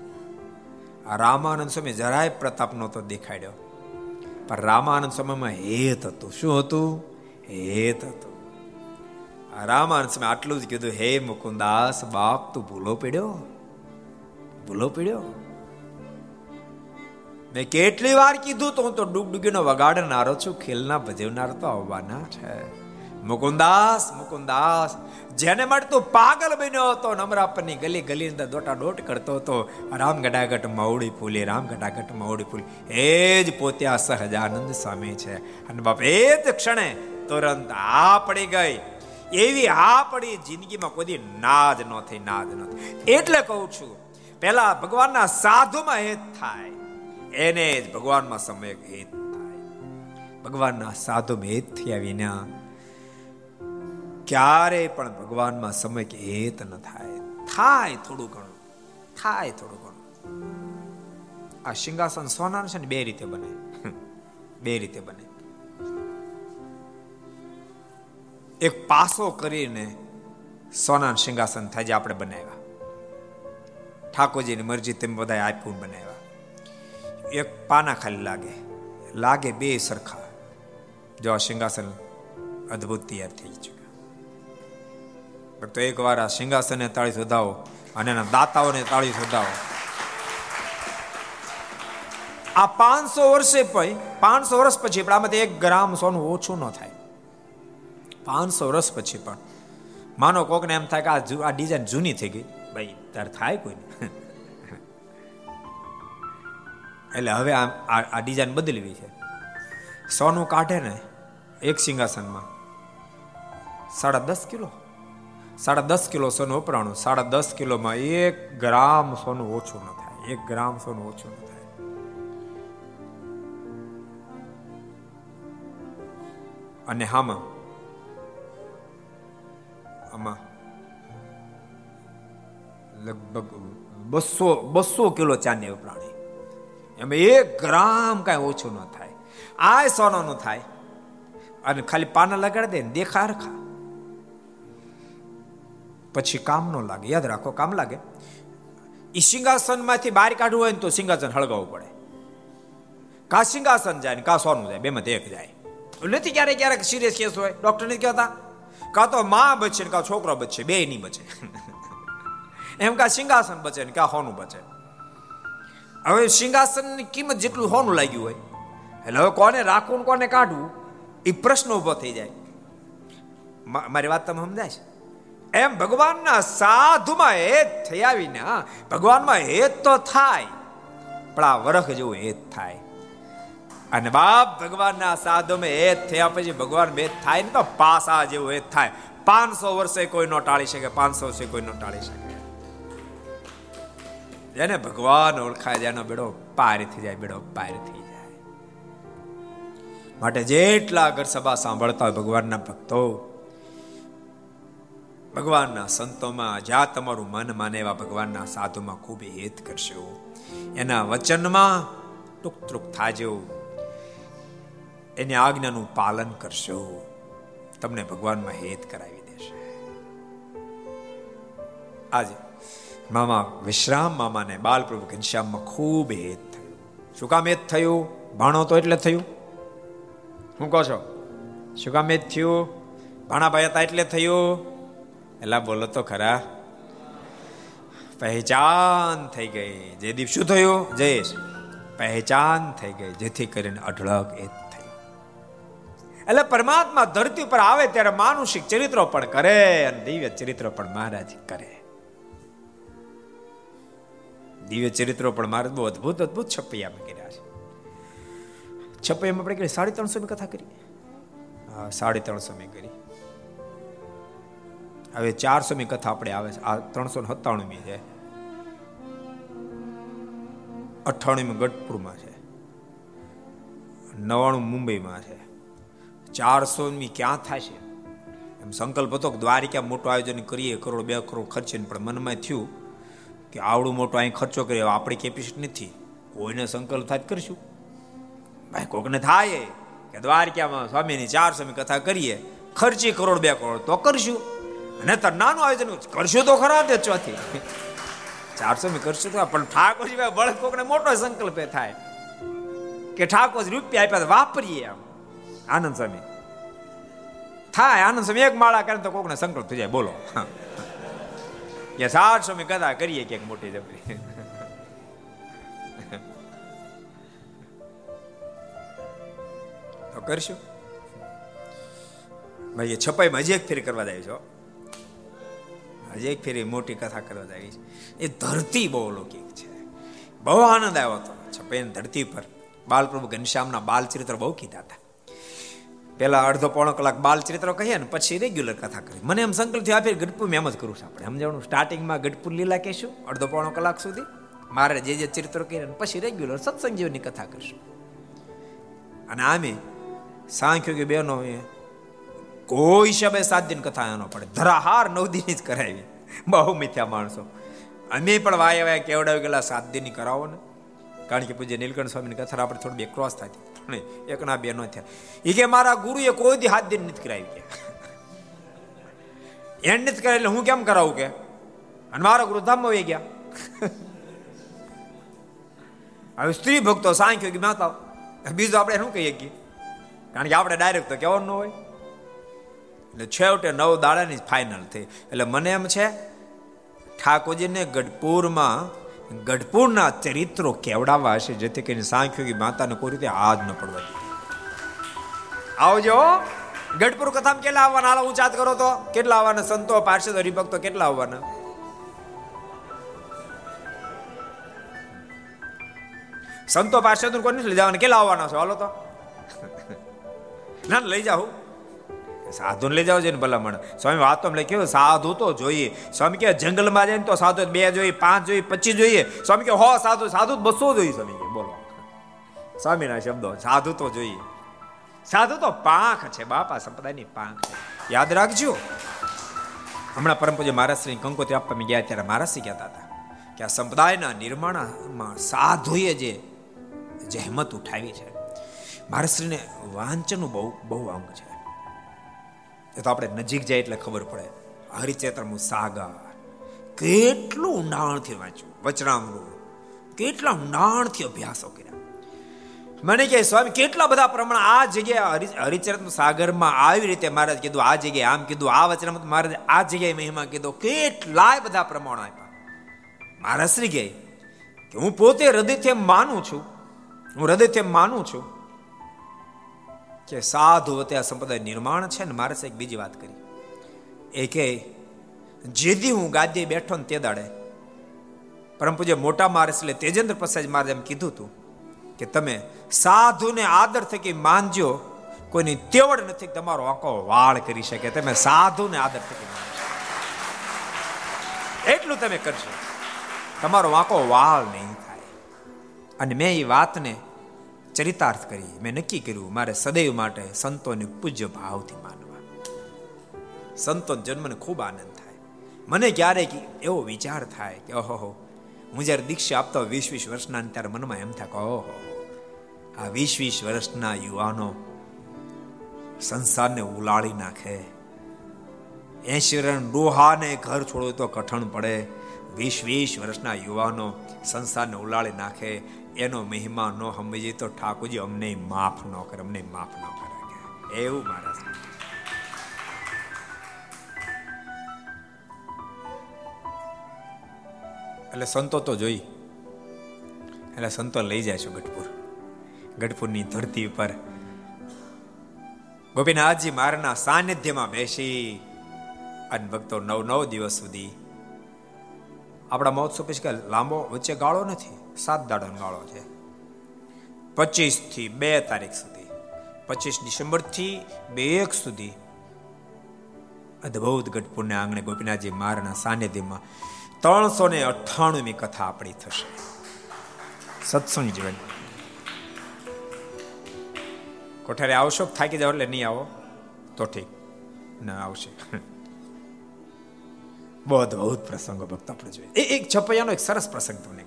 રામાનંદ સ્વામી જરાય પ્રતાપ નહોતો દેખાડ્યો. પણ રામાનંદ સ્વામીમાં હેત હતું. શું હતું? હેત હતું. રામાનંદ સ્વામી આટલું જ કીધું, હે મુકુદાસ, બાપ, તું ભૂલો પડ્યો? ભૂલો પડ્યો? મેં કેટલી વાર કીધું તો હું તો ડૂબડૂગીનો વગાડનારો છું, ખેલના ભજવનાર તો આવવાના છે. મુકુંદાસ મુકુંદાસ, જેને મળતું પાગલ બન્યો હતો નમરાપરની ગલી ગલી અંદર દોટા દોટ કરતો હતો, રામ ગડાગટ મવડી ફૂલી, રામ ગડાગટ મવડી ફૂલી. એ જ પોત્યા સહજાનંદ સ્વામી છે. અને બાપ, એ જ ક્ષણે તુરંત આ પડી ગઈ. એવી આ પડી જિંદગીમાં કોઈ નાજ ન થઈ નાજ ન થઈ એટલે કહું છું પેલા ભગવાનના સાધુમાં હેત થાય. એને જ ભગવાનમાં સમયક હેત થાય. ભગવાનના સાધુમાં હેત થયા વિના ક્યારે પણ ભગવાનમાં સમય હેત ન થાય. થાય થોડું ઘણું. થાય થોડું ઘણું. આ સિંહાસન સોનાનું છે ને, બે રીતે બને. બે રીતે બને. એક પાસો કરીને સોનાનું સિંહાસન થાય, જે આપણે બનાવ્યા. ઠાકોરજીની મરજી તેમ બધા આપ્યું બનાવ્યા. એક પાના ખાલી લાગે. લાગે બે સરખા. જો આ સિંહાસન અદ્ભુત તૈયાર થઈ છે ભક્તો એકવાર આ સિંહાસને તાળી શોધાવો અને એના દાતાઓને તાળી શોધાવો. આ પાંચસો વર્ષે પછી પાંચસો વર્ષ પછી, પણ આમાંથી એક ગ્રામ સોનું ઓછું ન થાય. પાંચસો વર્ષ પછી પણ. માનો કોકને એમ થાય કે આ ડિઝાઇન જૂની થઈ ગઈ. ભાઈ, તાર થાય કોઈ એટલે હવે આ ડિઝાઇન બદલવી છે. સોનું કાઢે ને એક સિંહાસનમાં. સાડા દસ કિલો. સાડા દસ કિલો સોનું વપરાણું. સાડા દસ કિલોમાં એક ગ્રામ સોનું ઓછું ન થાય. એક ગ્રામ સોનું ઓછું ન થાય. અને હામાં આમાં લગભગ બસો બસો કિલો ચાંદી ઉપરાણી એમાં એક ગ્રામ કાંઈ ઓછું ન થાય. આ સોનાનું થાય. અને ખાલી પાના લગાડી દે દેખા રખા પછી કામ ન લાગે. યાદ રાખો, કામ લાગે. એ સિંહાસનમાંથી બહાર કાઢવું હોય ને તો સિંહાસન હળગાવવું પડે. કા સિંહાસન જાય ને કા સોનું જાય, બેમાં એક જાય. નથી ક્યારેક ક્યારેક સિરિયસ કેસ હોય? ડોક્ટર નથી કહેતા? કાં તો માં બચે ને કાં છોકરો બચે, બે નહીં બચે. એમ કા સિંહાસન બચે ને કા હોનું બચે. હવે સિંહાસનની કિંમત જેટલું હોનું લાગ્યું હોય, એટલે હવે કોને રાખવું કોને કાઢવું એ પ્રશ્ન ઊભો થઈ જાય. મારી વાત તમે સમજાય છે? એમ ભગવાનના સાધુમાં હેત થઈ આવીને ભગવાનમાં હેત તો થાય, પણ આ વરખ જેવું હેત થાય. અને બાપ ભગવાનના સાધુમાં હેત થયા પછી ભગવાન ભેદ થાય ને તો પાસા જેવું હેત થાય. પાંચસો વર્ષે કોઈ નો ટાળી શકે, પાંચસો વર્ષે કોઈ નો ટાળી શકે. જેને ભગવાન ઓળખાય, જેનો બેડો પાર થઈ જાય, બેડો પાર થઈ જાય. માટે જેટલા આગળ સભા સાંભળતા હોય ભગવાનના ભક્તો, ભગવાનના સંતોમાં જ્યાં તમારું મન માને એવા ભગવાનના સાધુમાં ખૂબ હેત કરશો. એના વચનમાં ટૂંક ટૂંક થાજો. એની આજ્ઞાનું પાલન કરશો. તમને ભગવાનમાં હેત કરાવી દેશે. આજે મામા વિશ્રામ મામાને બાલપ્રભુ ઘનશ્યામમાં ખૂબ હેત થયું. શું કામ હેત થયું? ભાણો તો એટલે થયું? શું કહો છો? શું કામ હેત થયું? ભાણાભાઈ હતા એટલે થયું? એલા બોલો તો ખરા. પહેચાન થઈ ગઈ. જે દીપ શું થયું? જયેશ. પહેચાન થઈ ગઈ, જેથી કરીને અઢળક એ થઈ એટલે પરમાત્મા ધરતી ઉપર આવે ત્યારે માનુષિક ચરિત્રો પણ કરે અને દિવ્ય ચરિત્રો પણ મહારાજ કરે. દિવ્ય ચરિત્રો પણ મારે બહુ અદભુત અદભુત છપૈયામાં કર્યા છે. છપૈયામાં આપણે કરી સાડી ત્રણસો ની કથા કરી? હા, સાડી ત્રણસો મેં કરી. હવે ચારસોમી કથા આપણે આવે છે. આ ત્રણસો ને સત્તાણુંમી છે. અઠ્ઠાણુંમી ગઢપુરમાં છે. નવાણું મુંબઈમાં છે. ચારસોમી ક્યાં થશે? એમ સંકલ્પ હતો કે દ્વારિકા મોટું આયોજન કરીએ, કરોડ, બે કરોડ ખર્ચે પણ મનમાં થયું કે આવડું મોટું અહીં ખર્ચો કર્યો આપણી કેપેસિટી નથી. કોઈને સંકલ્પ થાય કરશું. ભાઈ, કોકને થાય કે દ્વારકામાં સ્વામીની ચાર ચારસોમી કથા કરીએ, ખર્ચી કરોડ બે કરોડ તો કરશું. અને તર નાનું આયોજન કરશું તો ખરા તે ચોથી. ચારસો મી કરશું તો, પણ ઠાકોરજી ભાઈ બળ કોકને મોટો સંકલ્પ થાય. કે ઠાકોર રૂપિયા આપ્યા વાપરીએ આમ. આનંદ સ્વામી. થાય, આનંદ સ્વામી, એક માળા કરે તો કોકને સંકલ્પ થઈ જાય. બોલો. કે સાતસો મી કથા કરીએ ક્યાંક મોટી જબરી તો કરશું? ભાઈ, એ છપાઈમાં હજી એક ફેરી કરવા જાય છો. હજી એક ફેરી મોટી કથા કરવા આવી છે. એ ધરતી બહુ અલૌકિક છે. બહુ આનંદ આવ્યો હતો. છપેન ધરતી પર બાલપ્રભુ ઘનશ્યામના બાલચરિત્ર બહુ કીધા હતા. પેલા અડધો પોણો કલાક બાલચરિત્ર કહીએ ને પછી રેગ્યુલર કથા કરી મને એમ સંકલ્પ થયો, આ ગઢપુર એમ જ કરું છું આપણે. સમજાવવાનું સ્ટાર્ટિંગમાં ગઢપુર લીલા કહેશું, અડધો પોણો કલાક સુધી. મારે જે જે ચરિત્રો કહીએ પછી રેગ્યુલર સત્સંગ કથા કરશું. અને આમે સાંખ્યો કે બેનો કોઈ શબે સાત દિન કથા ન પડે. ધરાહાર નવ દિન જ કરાવી. બહુ મિથ્યા માણસો. અમે પણ વાય વાય કેવડાવી ગયેલા સાત દિનની કરાવો ને કારણ કે પૂજ્ય નીલકંઠ સ્વામીની કથા આપણે થોડી બે ક્રોસ થતી. એક ના બે નો થયા. એ કે મારા ગુરુએ કોઈ દી હાથ દિન નથી કરાવી કે. એને નથી કરાવી એટલે હું કેમ કરાવું કે? અને મારા ગુરુ ધામમાં વહી ગયા. હવે સ્ત્રી ભક્તો સાંખ્યો કે માતા, બીજું આપણે શું કહીએ કે? કારણ કે આપણે ડાયરેક્ટ તો કહેવાનું ન હોય. એટલે છેવટે નવ દાડાની ફાઇનલ થઈ. એટલે મને એમ છે, ઠાકોરજીને ગઢપુરમાં ગઢપુરના ચરિત્રો કેવડાવવા હશે? જેથી કરીને સાંખ્યોગી માતાને કોઈ રીતે હાથ ન પડવા આવજો ગઢપુર કથામાં કેટલા આવવાના? હાલ ઉચાત કરો તો. કેટલા આવવાના? સંતો, પાર્ષદ, હરિભક્તો કેટલા આવવાના? સંતો પાર્ષદ કોઈ નથી લઈ જવાના? કેટલા આવવાના છો? હાલો તો. ના, લઈ જાઓ. સાધુ લઈ જાવ છે ભલામણ. સ્વામી વાતો લખ્યું, સાધુ તો જોઈએ. સ્વામી કે જંગલમાં જાય તો સાધુ બે જોઈએ, પાંચ જોઈએ, પચીસ જોઈએ. સ્વામી કે હો, સાધુ સાધુ બસો જોઈએ. સ્વામી કે બોલો. સ્વામીના શબ્દો, સાધુ તો જોઈએ. સાધુ તો પાંખ છે, બાપા, સંપ્રદાયની પાંખ છે. યાદ રાખજો. હમણાં પરમ પૂજ્ય મહારાજશ્રી કંકોત્રી આપવા ગયા ત્યારે મહારાજશ્રી કહેતા હતા કે આ સંપ્રદાયના નિર્માણમાં સાધુએ જે જહેમત ઉઠાવી છે, મહારાજશ્રીને વાંચનનું બહુ બહુ અંગ છે. એ તો આપણે નજીક જાય એટલે ખબર પડે. હરિચેત્રનું સાગર. કેટલું ઊંડાણથી વાંચ્યું, વચનામૃત. કેટલા ઊંડાણથી અભ્યાસો કર્યા. મને કહે, સ્વામી, કેટલા બધા પ્રમાણ આ જગ્યાએ હરિચરિત સાગરમાં આવી રીતે મહારાજ કીધું, આ જગ્યાએ આમ કીધું, આ વચનામૃત મહારાજ આ જગ્યાએ મહિમા કીધો, કેટલાય બધા પ્રમાણ આપ્યા. મહારાજ શ્રી કહે કે, હું પોતે હૃદયથી માનું છું, હું હૃદયથી માનું છું કે સાધુ વતે આ સંપ્રદાય નિર્માણ છે ને મારે એક બીજી વાત કરી. એ કે દી હું ગાદી બેઠો ને તે દાડે, પરમ પૂજ્ય મોટા મારે એટલે તેજેન્દ્ર પ્રસાદ મહારાજ એમ કીધું હતું કે તમે સાધુને આદર થકી માનજો કોઈની તેવડ નથી તમારો આંકો વાળ કરી શકે, તમે સાધુને આદર થકી માનજો એટલું તમે કરશો તમારો વાંકો વાળ નહીં થાય. અને મેં એ વાતને ચરિતાર્થ કરી મેં નક્કી કર્યું, મારે સદૈવ માટે સંતોને પૂજ્ય ભાવથી માનવા. સંતો જન્મને ખૂબ આનંદ થાય. મને ક્યારેક એવો વિચાર થાય કે, ઓહો, હું જ્યારે દીક્ષા આપતો વીસ વીસ વર્ષના ત્યારે મનમાં એમ થાય કે, ઓહો, આ વીસ વીસ વર્ષના યુવાનો સંસારને ઉલાળી નાખે. રન ડોહાને ઘર છોડવું તો કઠણ પડે. વીસ વીસ વર્ષના યુવાનો સંસારને ઉલાળી નાખે. એનો મહિમા ન સમજી તો ઠાકોરજી અમને માફ ન કરે, અમને માફ ન કરે. એવું મારા એટલે સંતો તો જોઈ. એટલે સંતો લઈ જાય છે ગઢપુર. ગઢપુરની ધરતી ઉપર ગોપીનાથજી મારના સાનિધ્યમાં બેસી અને ભક્તો નવ નવ દિવસ સુધી આપણા મહોત્સવ પછી લાંબો વચ્ચે ગાળો નથી. સાત દાડાનો ગાળો છે. પચીસથી બે તારીખ સુધી. પચીસ ડિસેમ્બરથી બે એક સુધી. અદભુત ગઢપુરને આંગણે ગોપીનાથજી મારના સાનિધ્યમાં ત્રણસો ને અઠ્ઠાણુંમી કથા આપણી થશે. સત્સંગ જીવન. કોઠારે આવશો થાકી જાવ એટલે નહીં આવો? તો ઠીક. ના, આવશે. બહુ અદભુત પ્રસંગો ભક્ત આપણે જોઈએ. એક છપૈયાનો એક સરસ પ્રસંગ તમને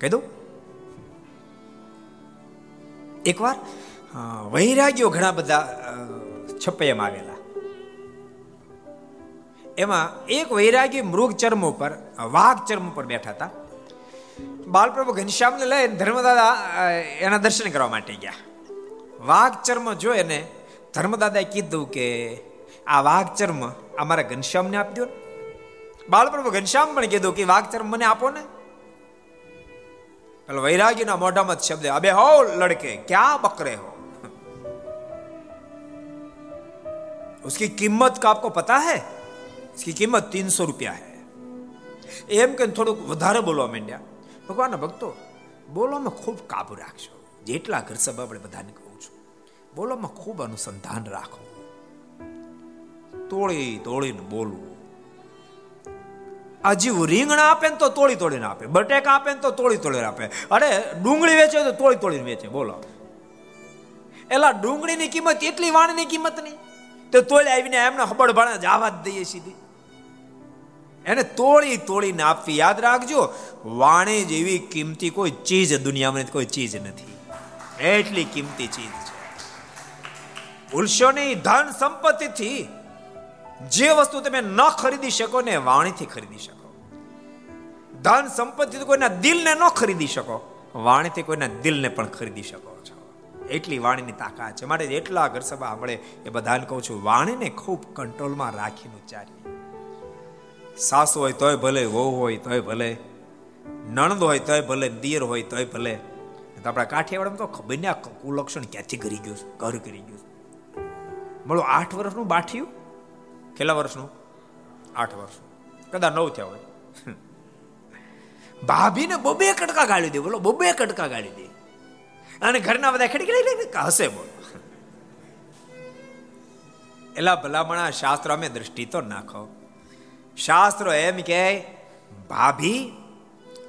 કહી દઉં? એકવાર વૈરાગ્યો ઘણા બધા છપૈયામાં આવેલા. એમાં એક વૈરાગી મૃગ ચર્મ ઉપર વાઘ ચર્મ ઉપર બેઠા હતા. બાલપ્રભુ ઘનશ્યામને લઈ ધર્મદાદા એના દર્શન કરવા માટે ગયા. વાઘ ચર્મ જોઈ અને ધર્મદાદાએ કીધું કે, આ વાઘ ચર્મ અમારા ઘનશ્યામને આપી દો બાલપ્રભુ ઘનશ્યામ પણ કીધું કે, વાઘ ચર્મ મને આપો ને. પેલો વૈરાગીના મોઢામાં શબ્દ અબે હો લડકે ક્યાં બકરે હો उसकी कीमत का आपको पता है इसकी કિંમત તીનસો રૂપિયા હે એમ કે થોડુંક વધારે બોલવા માંડ્યા ભગવાનના ભક્તો બોલવામાં ખૂબ કાબુ રાખજો જેટલા ઘર સભા આપણે બધાને કહું છું બોલવામાં ખૂબ અનુસંધાન રાખો તોડી તોડીને બોલવું આજીવ રીંગણા આપે ને તો તોડી તોડીને આપે, બટેકા આપે ને તો તોડી તોડીને આપે. અરે, ડુંગળી વેચે તો તોડી તોડીને વેચે, બોલો. એલા, ડુંગળીની કિંમત એટલી વાણની કિંમત નહીં. તો તોડી આવીને એમને હબડ ભાણા જવા જ દઈએ સીધી. એને તોડી તોડીને આપવી યાદ રાખજો, વાણી જેવી કિંમતી કોઈ ચીજ દુનિયામાં કોઈ ચીજ નથી. એટલી કિંમતી ચીજ છે. ભૂલશો નહીં, ધન સંપત્તિથી જે વસ્તુ તમે ન ખરીદી શકો ને વાણીથી ખરીદી શકો. ધન સંપત્તિ કોઈના દિલને ન ખરીદી શકો. વાણીથી કોઈના દિલને પણ ખરીદી શકો છો. એટલી વાણીની તાકાત છે. માટે એટલા ઘર સભા સાંભળે એ બધાને કહું છું, વાણીને ખૂબ કંટ્રોલમાં રાખીને ઉચ્ચારી સાસુ હોય તોય ભલે, વહુ હોય તોય ભલે, નણંદ હોય તોય ભલે, દિયર હોય તોય ભલે. તો આપણા કાઠિયાવાડમાં તો ખબર ને આ કુલક્ષણ ક્યાંથી કરી ગયું ઘર કરી ગયું મળો આઠ વર્ષનું બાઠિયું? કેટલા વર્ષનું? આઠ વર્ષનું. કદાચ નવ થયા હોય. ભાભીને બબે કટકા ગાળી દે. બોલો, બબે કટકા ગાળી દે. અને ઘરના બધા ખડી હશે બોલો. એલા ભલામણા શાસ્ત્ર અમે દ્રષ્ટિ તો નાખો. શાસ્ત્ર એમ કે, ભાભી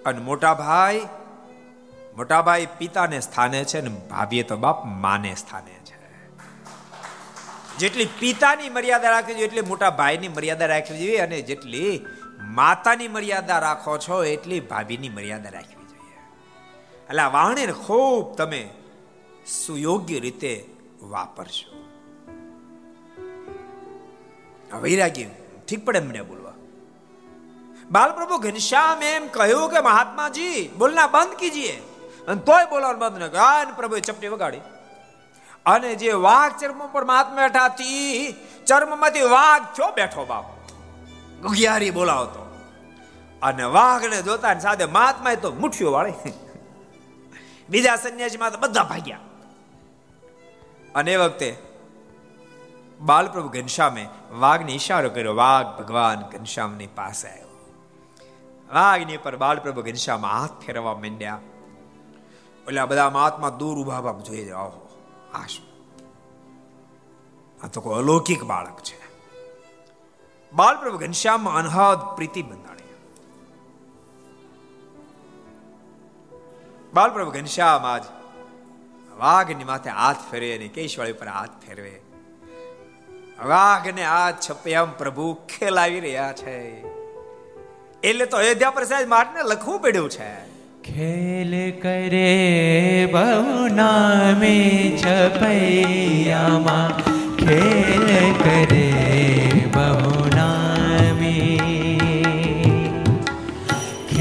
અને મોટા ભાઈ મોટા ભાઈ પિતાને સ્થાને છે ને ભાભીએ તો બાપ માને સ્થાને છે. જેટલી પિતાની મર્યાદા રાખવી જોઈએ, એટલી મોટા ભાઈની મર્યાદા રાખવી જોઈએ અને જેટલી માતાની મર્યાદા રાખો છો એટલી ભાભીની મર્યાદા રાખવી જોઈએ. એટલે આ વાણીને ખૂબ તમે સુયોગ્ય રીતે વાપરશો. વૈરાગી ઠીક પડે એમને બોલવા. બાલપ્રભુ ઘનશ્યામ એમ કહ્યું કે, મહાત્માજી, બોલના બંધ કીજીએ. અને તોય બોલવાનું બંધ ન ગાન પ્રભુએ ચપટી વગાડી. અને જે વાઘ ચર્મ પર મહાત્મા બેઠા હતી, ચર્મમાંથી વાઘ થયો બેઠો બાપ. ગુગિયારી બોલાવતો. અને વાઘને જોતા ને સાથે મહાત્મા તો મુઠ્યો વાળે. બીજા સંન્યાસીમાં તો બધા ભાગ્યા. અને એ વખતે બાલપ્રભુ ઘનશ્યામે વાઘને ઈશારો કર્યો. વાઘ ભગવાન ઘનશ્યામની પાસે આવ્યો. વાઘની પર બાલપ્રભુ ઘનશ્યામ હાથ ફેરવા માંડ્યા. એટલે આ બધા મહાત્મા દૂર ઊભા જોઈ જાઓ આ આ તો કોઈ અલૌકિક બાળક છે. બાલપ્રભુ ઘનશ્યામ અનહદ પ્રીતિ બંધાણી. બાલપ્રભુ ઘનશ્યામ આજ વાઘની માથે હાથ ફેરવે અને કેશવાળી પર હાથ ફેરવે. વાઘને આ છપ્યામ પ્રભુ ખેલાવી રહ્યા છે. એટલે તો અયોધ્યા પ્રસાદ માટને લખવું પડ્યું છે. ખેલ કરે બહુ નામે છપૈયામાં, ખેલ કરે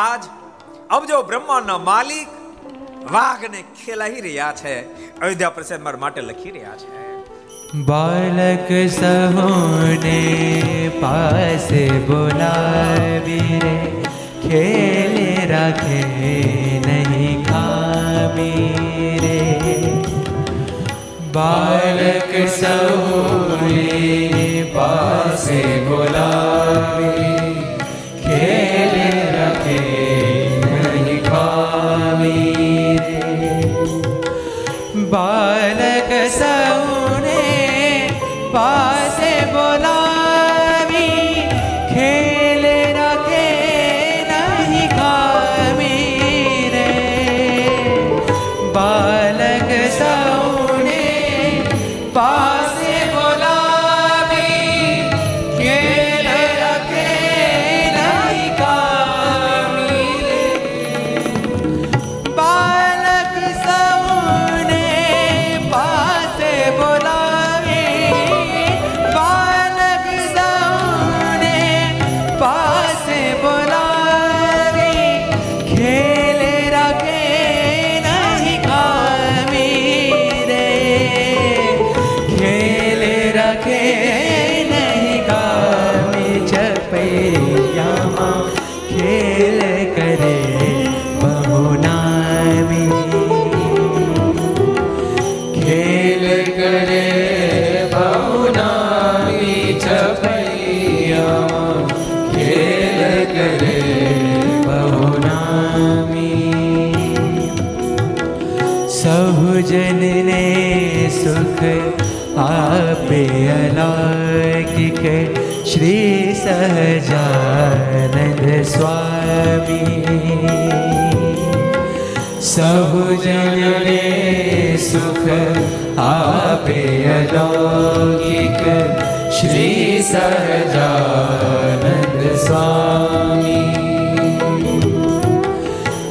આજ અબજો બ્રહ્માંડના માલિક, વાઘને ખેલાવી રહ્યા છે. અયોધ્યા પ્રસાદ મારા માટે લખી રહ્યા છે. બાલક સહોને પાસે બોલાવી રે. ખેલે રાખે નહીં ખામી રે. બાલક સહોને પાસે બોલાવી સહુજનને સુખ આપે અલૌકિક શ્રી સહજાનંદ સ્વામી સહુજનને સુખ આપે અલૌકિક શ્રી સહજાનંદ સ્વામી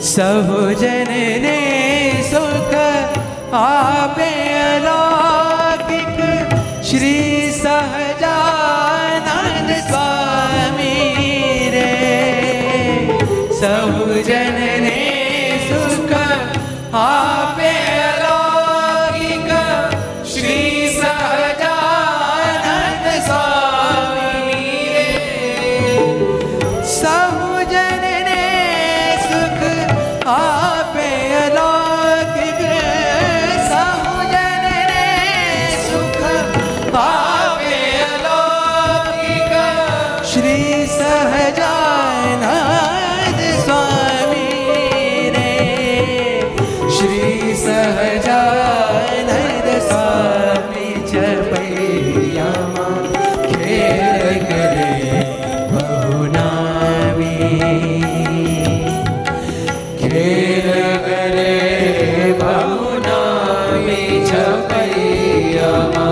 સહુજનને સુખ સહુજનને સુખ છપૈયા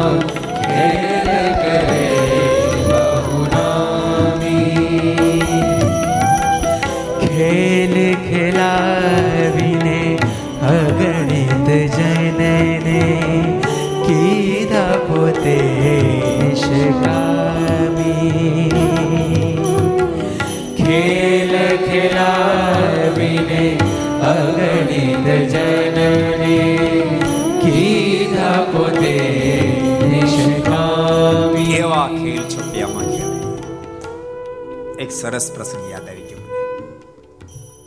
સરસ પ્રસંગ યાદ આવી ગયો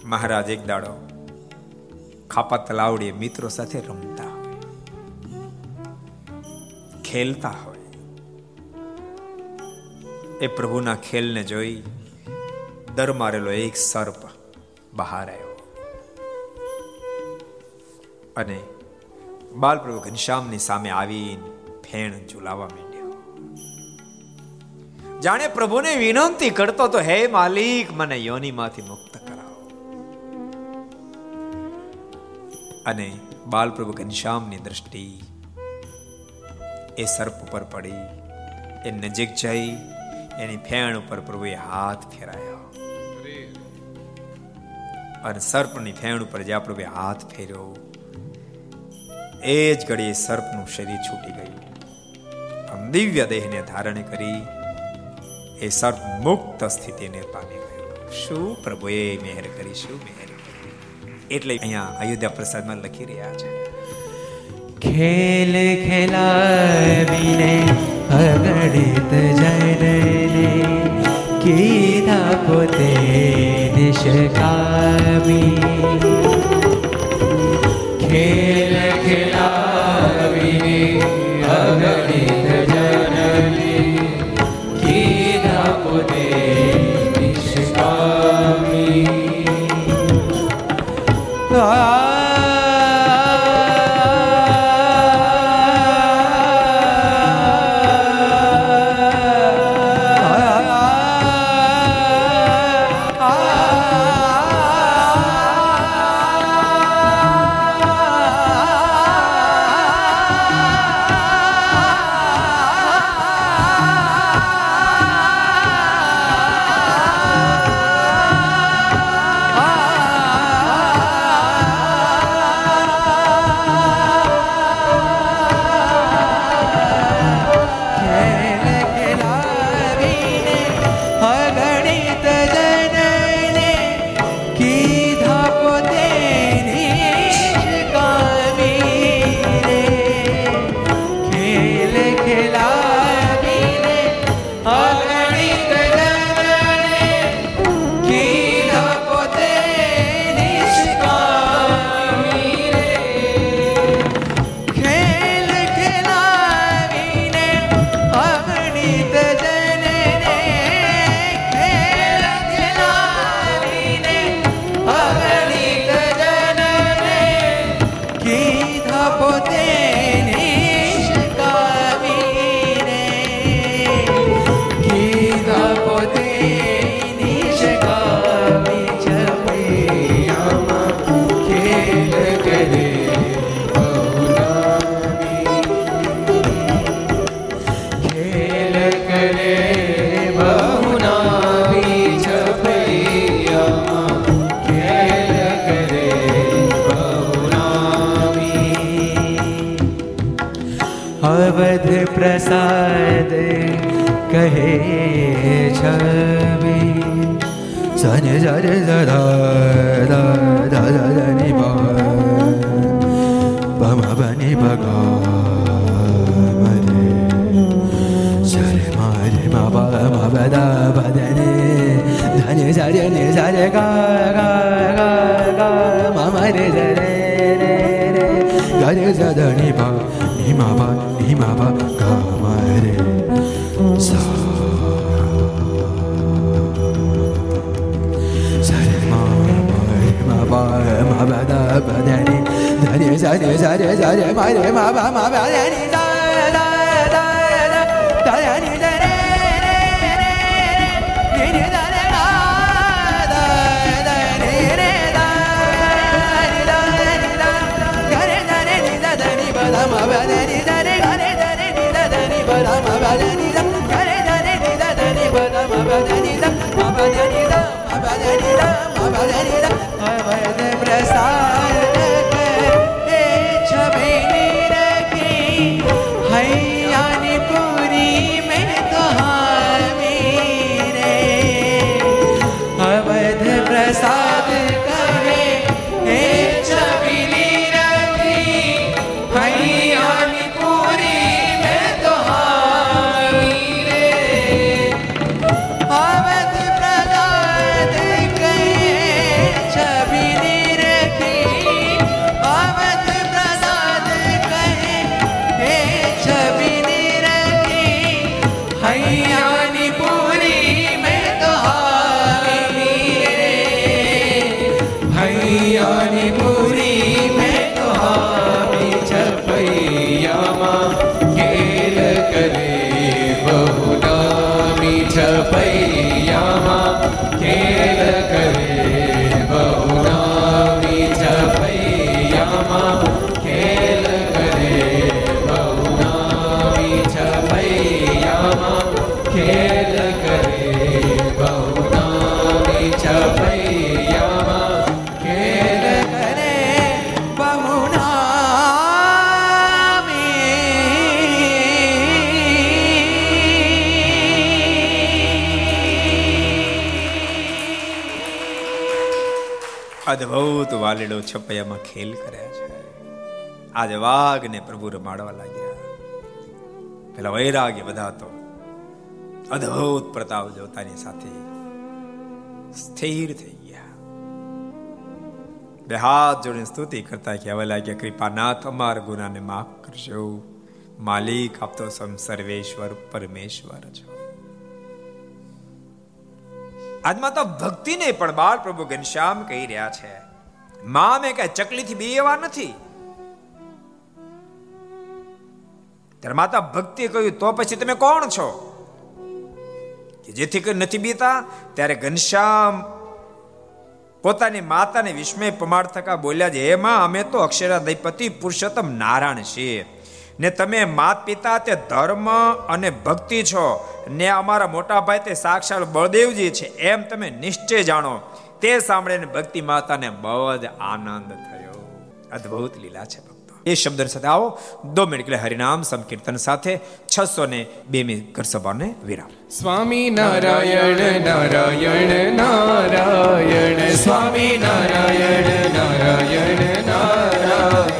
મહારાજ એક દાડો ખાપા તલાવડીએ મિત્રો સાથે રમતા હોય. ખેલતા હોય. એ પ્રભુના ખેલને જોઈ દર મારેલો એક સર્પ બહાર આવ્યો. અને બાલપ્રભુ ઘનશ્યામની સામે આવીને ફેણ ઝુલાવા માંડ્યો. જાણે પ્રભુને વિનંતી કરતો તો હે માલિક, મને યોનીમાંથી મુક્ત કરાવો. અને બાલપ્રભુ ઘનશ્યામની દ્રષ્ટિ એ સર્પ પર પડી, એ નજીક જઈ, એની ફેણ ઉપર પ્રભુએ હાથ ફેરાયો. અને સર્પની ફેણ ઉપર જ્યાં પ્રભુએ હાથ ફેર્યો, એ જ ઘડીએ સર્પનું શરીર છૂટી ગયું. દિવ્ય દેહને ધારણ કરી એ સર્પ મુક્ત સ્થિતિને પામી ગયો. શું પ્રભુએ મહેર કરી, શું મહેર એટલે અહીંયા અયોધ્યા પ્રસાદમાં લખી રહ્યા છે. ખેલ ખેલાવીને અગણિત જનને કીધા પોતે નિષ્કામી ખેલ અવધ પ્રસાદ કહે છવી સન જર દા દા ની પમ બની ભગા સરે મારે બાબા બા મા બદા બદને ધને સરે ને જર ગા ગા ગા ગા ma ba hi ma ba ga ma re sa sa re ma ba hi ma ba ma ba da ba da ni da ni sa ni sa ni sa ni ma ni ma ba ma ba da ni da દા મા બા દા અદ્ભુત વાલીડો છપૈયામાં ખેલ કર્યા છે. આજે વાઘને પ્રભુ રમાડવા લાગ્યા. પેલા વૈરાગ્ય બધા તો અદ્ભુત પ્રતાપ જોતાની સાથે સ્થિર થઈ ગયા. બે હાથ જોડીને સ્તુતિ કરતા કહેવા લાગ્યા, કૃપાનાથ, અમાર ગુનાને માફ કરજો. માલિક આપતો સમ સર્વેશ્વર પરમેશ્વર છો. આજમાં તો ભક્તિને પણ બાળ પ્રભુ ઘનશ્યામ કહી રહ્યા છે. મા મેં કઈ ચકલીથી બી એવા નથી. ત્યારે માતા ભક્તિ કહ્યું, તો પછી તમે કોણ છો? કે જેથી કરી નથી બીતા, ત્યારે ઘનશ્યામ પોતાની માતાને વિસ્મય પ્રમાણ થકા બોલ્યા છે એમાં અમે તો અક્ષરાદિપતિ પુરુષોત્તમ નારાયણ છીએ. ને તમે માત પિતા તે ધર્મ અને ભક્તિ છો. ને અમારા મોટા ભાઈ તે સાક્ષાત બળદેવજી છે. એમ તમે નિશ્ચય જાણો. તે સાંભળીને ભક્તિ માતાને બહુ જ આનંદ થયો. અદ્ભુત લીલા છે ભક્તો. એ શબ્દ સાથે આવો. દો મિનિટ એટલે હરિનામ સંકીર્તન સાથે છસો ને બે મિનિટ કર સભાને વિરામ. સ્વામી નારાયણ નારાયણ નારાયણ. સ્વામી નારાયણ નારાયણ નારાયણ.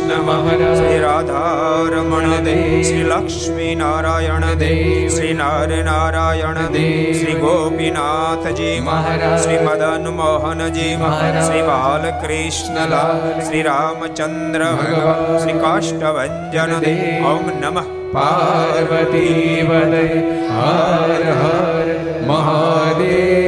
મહારાજ. શ્રી રાધારમણ દેવ શ્રી લક્ષ્મી નારાયણ દેવ. શ્રી નર નારાયણ દેવ. શ્રી ગોપીનાથજી મહારાજ શ્રી મદન મોહનજી મહારાજ શ્રી બાલકૃષ્ણલાલ શ્રી રામચંદ્ર ભગવાન. શ્રી કાષ્ટભન દેવ. ઓમ નમઃ. પાર્વતી હર હર મહાદેવ.